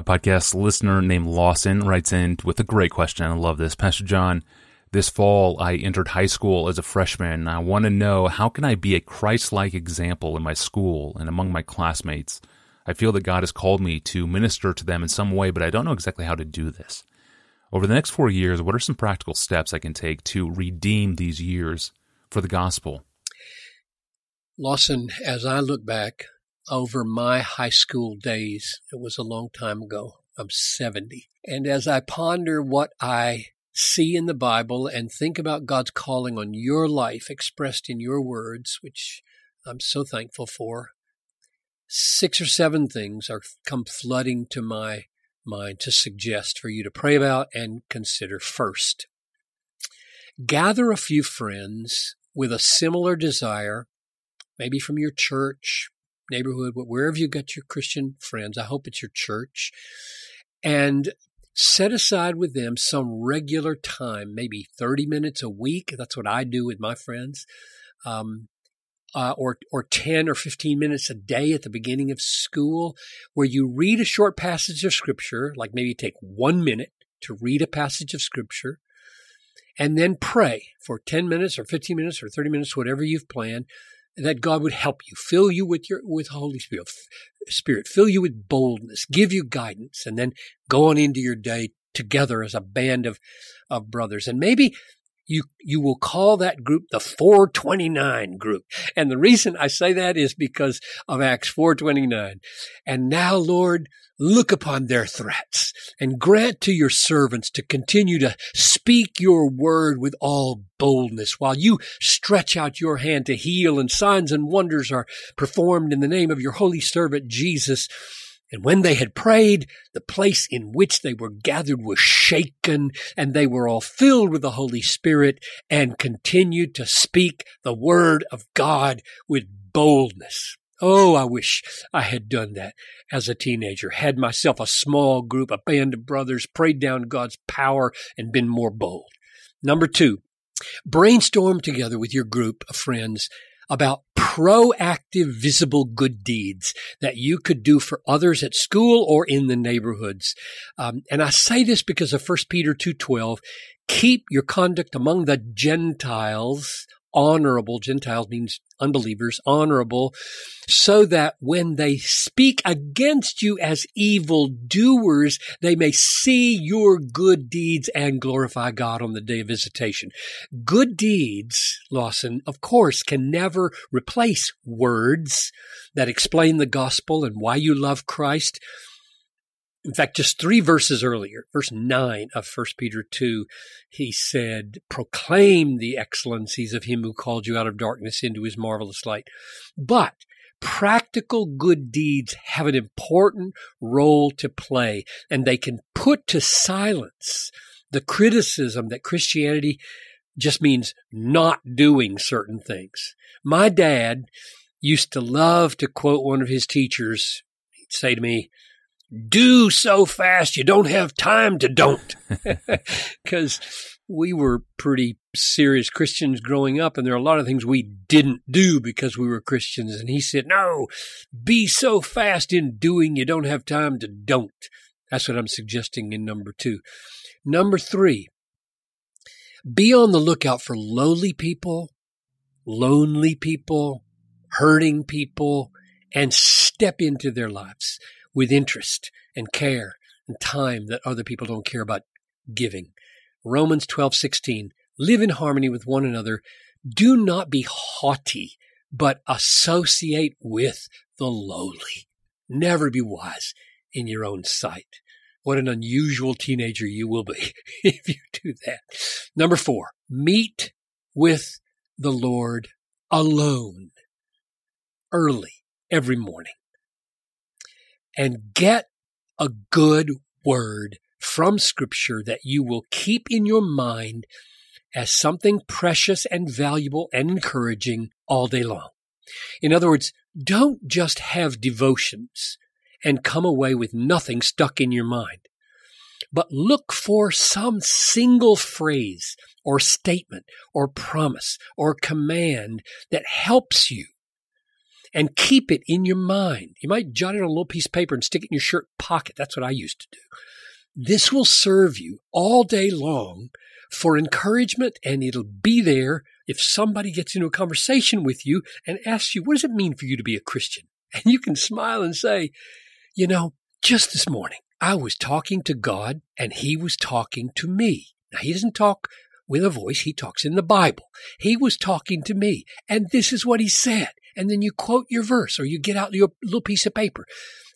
A podcast listener named Lawson writes in with a great question. I love this. Pastor John, this fall I entered high school as a freshman. I want to know how can I be a Christ-like example in my school and among my classmates? I feel that God has called me to minister to them in some way, but I don't know exactly how to do this. Over the next four years, what are some practical steps I can take to redeem these years for the gospel? Lawson, as I look back over my high school days, it was a long time ago. I'm 70. And as I ponder what I see in the Bible and think about God's calling on your life expressed in your words, which I'm so thankful for, six or seven things are come flooding to my mind to suggest for you to pray about and consider first. Gather a few friends with a similar desire, maybe from your church, neighborhood, wherever you got your Christian friends. I hope it's your church. And set aside with them some regular time, maybe 30 minutes a week. That's what I do with my friends. Um, uh, or or 10 or 15 minutes a day at the beginning of school where you read a short passage of scripture like maybe take 1 minute to read a passage of scripture and then pray for 10 minutes or 15 minutes or 30 minutes whatever you've planned that God would help you fill you with your with Holy Spirit spirit fill you with boldness give you guidance and then go on into your day together as a band of of brothers. And maybe you you will call that group the 429 group. And the reason I say that is because of Acts 429. And now, Lord, look upon their threats and grant to your servants to continue to speak your word with all boldness while you stretch out your hand to heal and signs and wonders are performed in the name of your holy servant Jesus. And when they had prayed, the place in which they were gathered was shaken, and they were all filled with the Holy Spirit and continued to speak the word of God with boldness. Oh, I wish I had done that as a teenager, had myself a small group, a band of brothers, prayed down God's power and been more bold. Number two, brainstorm together with your group of friends about proactive, visible good deeds that you could do for others at school or in the neighborhoods. Um, and I say this because of 1 Peter 2.12, keep your conduct among the Gentiles honorable. Gentiles means unbelievers, honorable, so that when they speak against you as evil doers, they may see your good deeds and glorify God on the day of visitation. Good deeds, Lawson, of course, can never replace words that explain the gospel and why you love Christ. In fact, just three verses earlier, verse 9 of 1 Peter 2, he said, Proclaim the excellencies of him who called you out of darkness into his marvelous light. But practical good deeds have an important role to play, and they can put to silence the criticism that Christianity just means not doing certain things. My dad used to love to quote one of his teachers. He'd say to me, do so fast you don't have time to don't. Because we were pretty serious Christians growing up, and there are a lot of things we didn't do because we were Christians. And he said, No, be so fast in doing you don't have time to don't. That's what I'm suggesting in number two. Number three, be on the lookout for lowly people, lonely people, hurting people, and step into their lives with interest and care and time that other people don't care about giving. Romans 12:16 Live in harmony with one another. Do not be haughty, but associate with the lowly. Never be wise in your own sight. What an unusual teenager you will be if you do that. Number 4, meet with the Lord alone early every morning and get a good word from scripture that you will keep in your mind as something precious and valuable and encouraging all day long. In other words, don't just have devotions and come away with nothing stuck in your mind, but look for some single phrase or statement or promise or command that helps you and keep it in your mind. You might jot it on a little piece of paper and stick it in your shirt pocket. That's what I used to do. This will serve you all day long for encouragement and it'll be there if somebody gets into a conversation with you and asks you, what does it mean for you to be a Christian? And you can smile and say, you know, just this morning, I was talking to God and he was talking to me. Now, he doesn't talk with a voice. He talks in the Bible. He was talking to me and this is what he said. And then you quote your verse or you get out your little piece of paper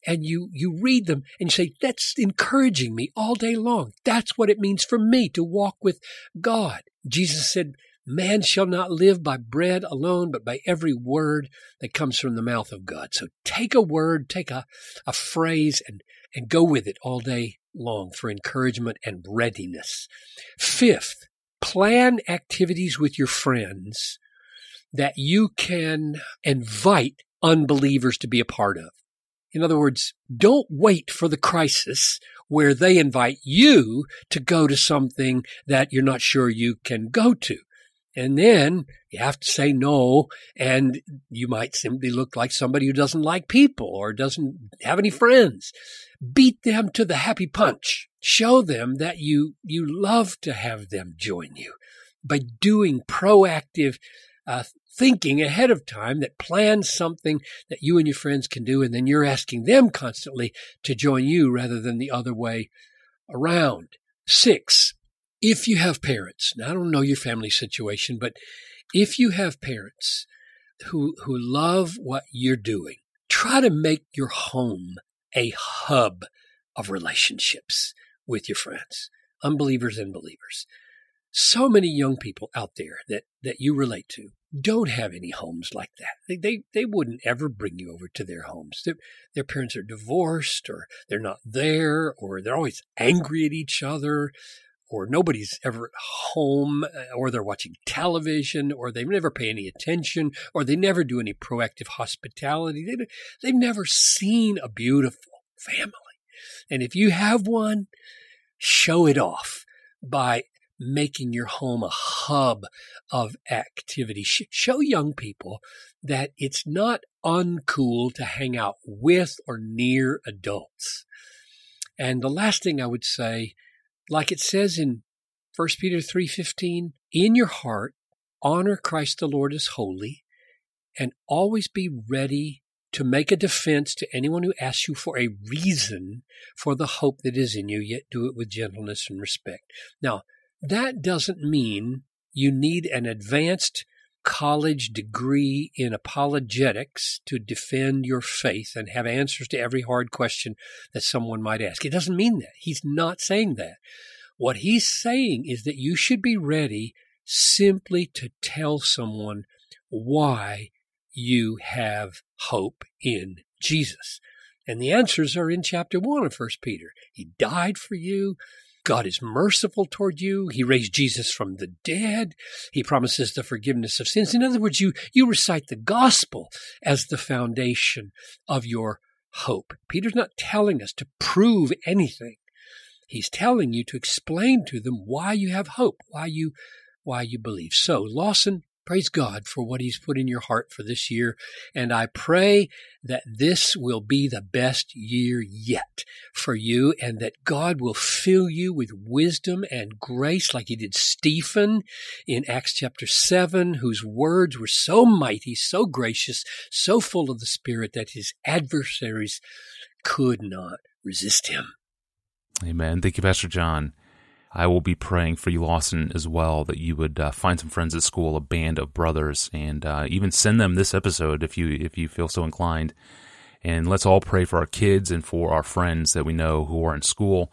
and you, you read them and you say, that's encouraging me all day long. That's what it means for me to walk with God. Jesus said, man shall not live by bread alone, but by every word that comes from the mouth of God. So take a word, take a, a phrase and, and go with it all day long for encouragement and readiness. Fifth, plan activities with your friends that you can invite unbelievers to be a part of. In other words, don't wait for the crisis where they invite you to go to something that you're not sure you can go to. And then you have to say no, and you might simply look like somebody who doesn't like people or doesn't have any friends. Beat them to the happy punch. Show them that you, you love to have them join you by doing proactive uh, thinking ahead of time that plans something that you and your friends can do, and then you're asking them constantly to join you rather than the other way around. Six, if you have parents, now I don't know your family situation, but if you have parents who, who love what you're doing, try to make your home a hub of relationships with your friends, unbelievers and believers so many young people out there that, that you relate to don't have any homes like that. They, they, they wouldn't ever bring you over to their homes. Their, their parents are divorced or they're not there or they're always angry at each other or nobody's ever at home uh, or they're watching television or they never pay any attention or they never do any proactive hospitality. They, they've never seen a beautiful family. And if you have one, show it off by making your home a hub of activity. Show young people that it's not uncool to hang out with or near adults. And the last thing I would say, like it says in 1 Peter 3:15, in your heart honor Christ the Lord as holy and always be ready to make a defense to anyone who asks you for a reason for the hope that is in you, yet do it with gentleness and respect. Now, that doesn't mean you need an advanced college degree in apologetics to defend your faith and have answers to every hard question that someone might ask. It doesn't mean that. He's not saying that. What he's saying is that you should be ready simply to tell someone why you have hope in Jesus. And the answers are in chapter one of First Peter. He died for you. God is merciful toward you. He raised Jesus from the dead. He promises the forgiveness of sins. In other words, you, you recite the gospel as the foundation of your hope. Peter's not telling us to prove anything. He's telling you to explain to them why you have hope, why you, why you believe. So, Lawson, Praise God for what He's put in your heart for this year. And I pray that this will be the best year yet for you and that God will fill you with wisdom and grace like He did Stephen in Acts chapter 7, whose words were so mighty, so gracious, so full of the Spirit that his adversaries could not resist him. Amen. Thank you, Pastor John. I will be praying for you, Lawson, as well, that you would uh, find some friends at school, a band of brothers, and uh, even send them this episode if you if you feel so inclined. And let's all pray for our kids and for our friends that we know who are in school,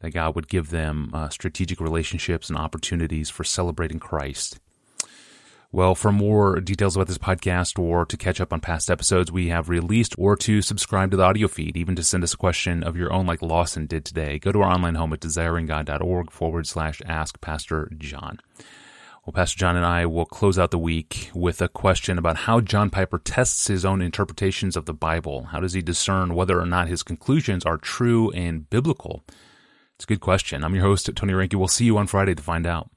that God would give them uh, strategic relationships and opportunities for celebrating Christ. Well, for more details about this podcast or to catch up on past episodes we have released or to subscribe to the audio feed, even to send us a question of your own like Lawson did today, go to our online home at desiringgod.org forward slash ask Pastor John. Well, Pastor John and I will close out the week with a question about how John Piper tests his own interpretations of the Bible. How does he discern whether or not his conclusions are true and biblical? It's a good question. I'm your host, Tony Reinke. We'll see you on Friday to find out.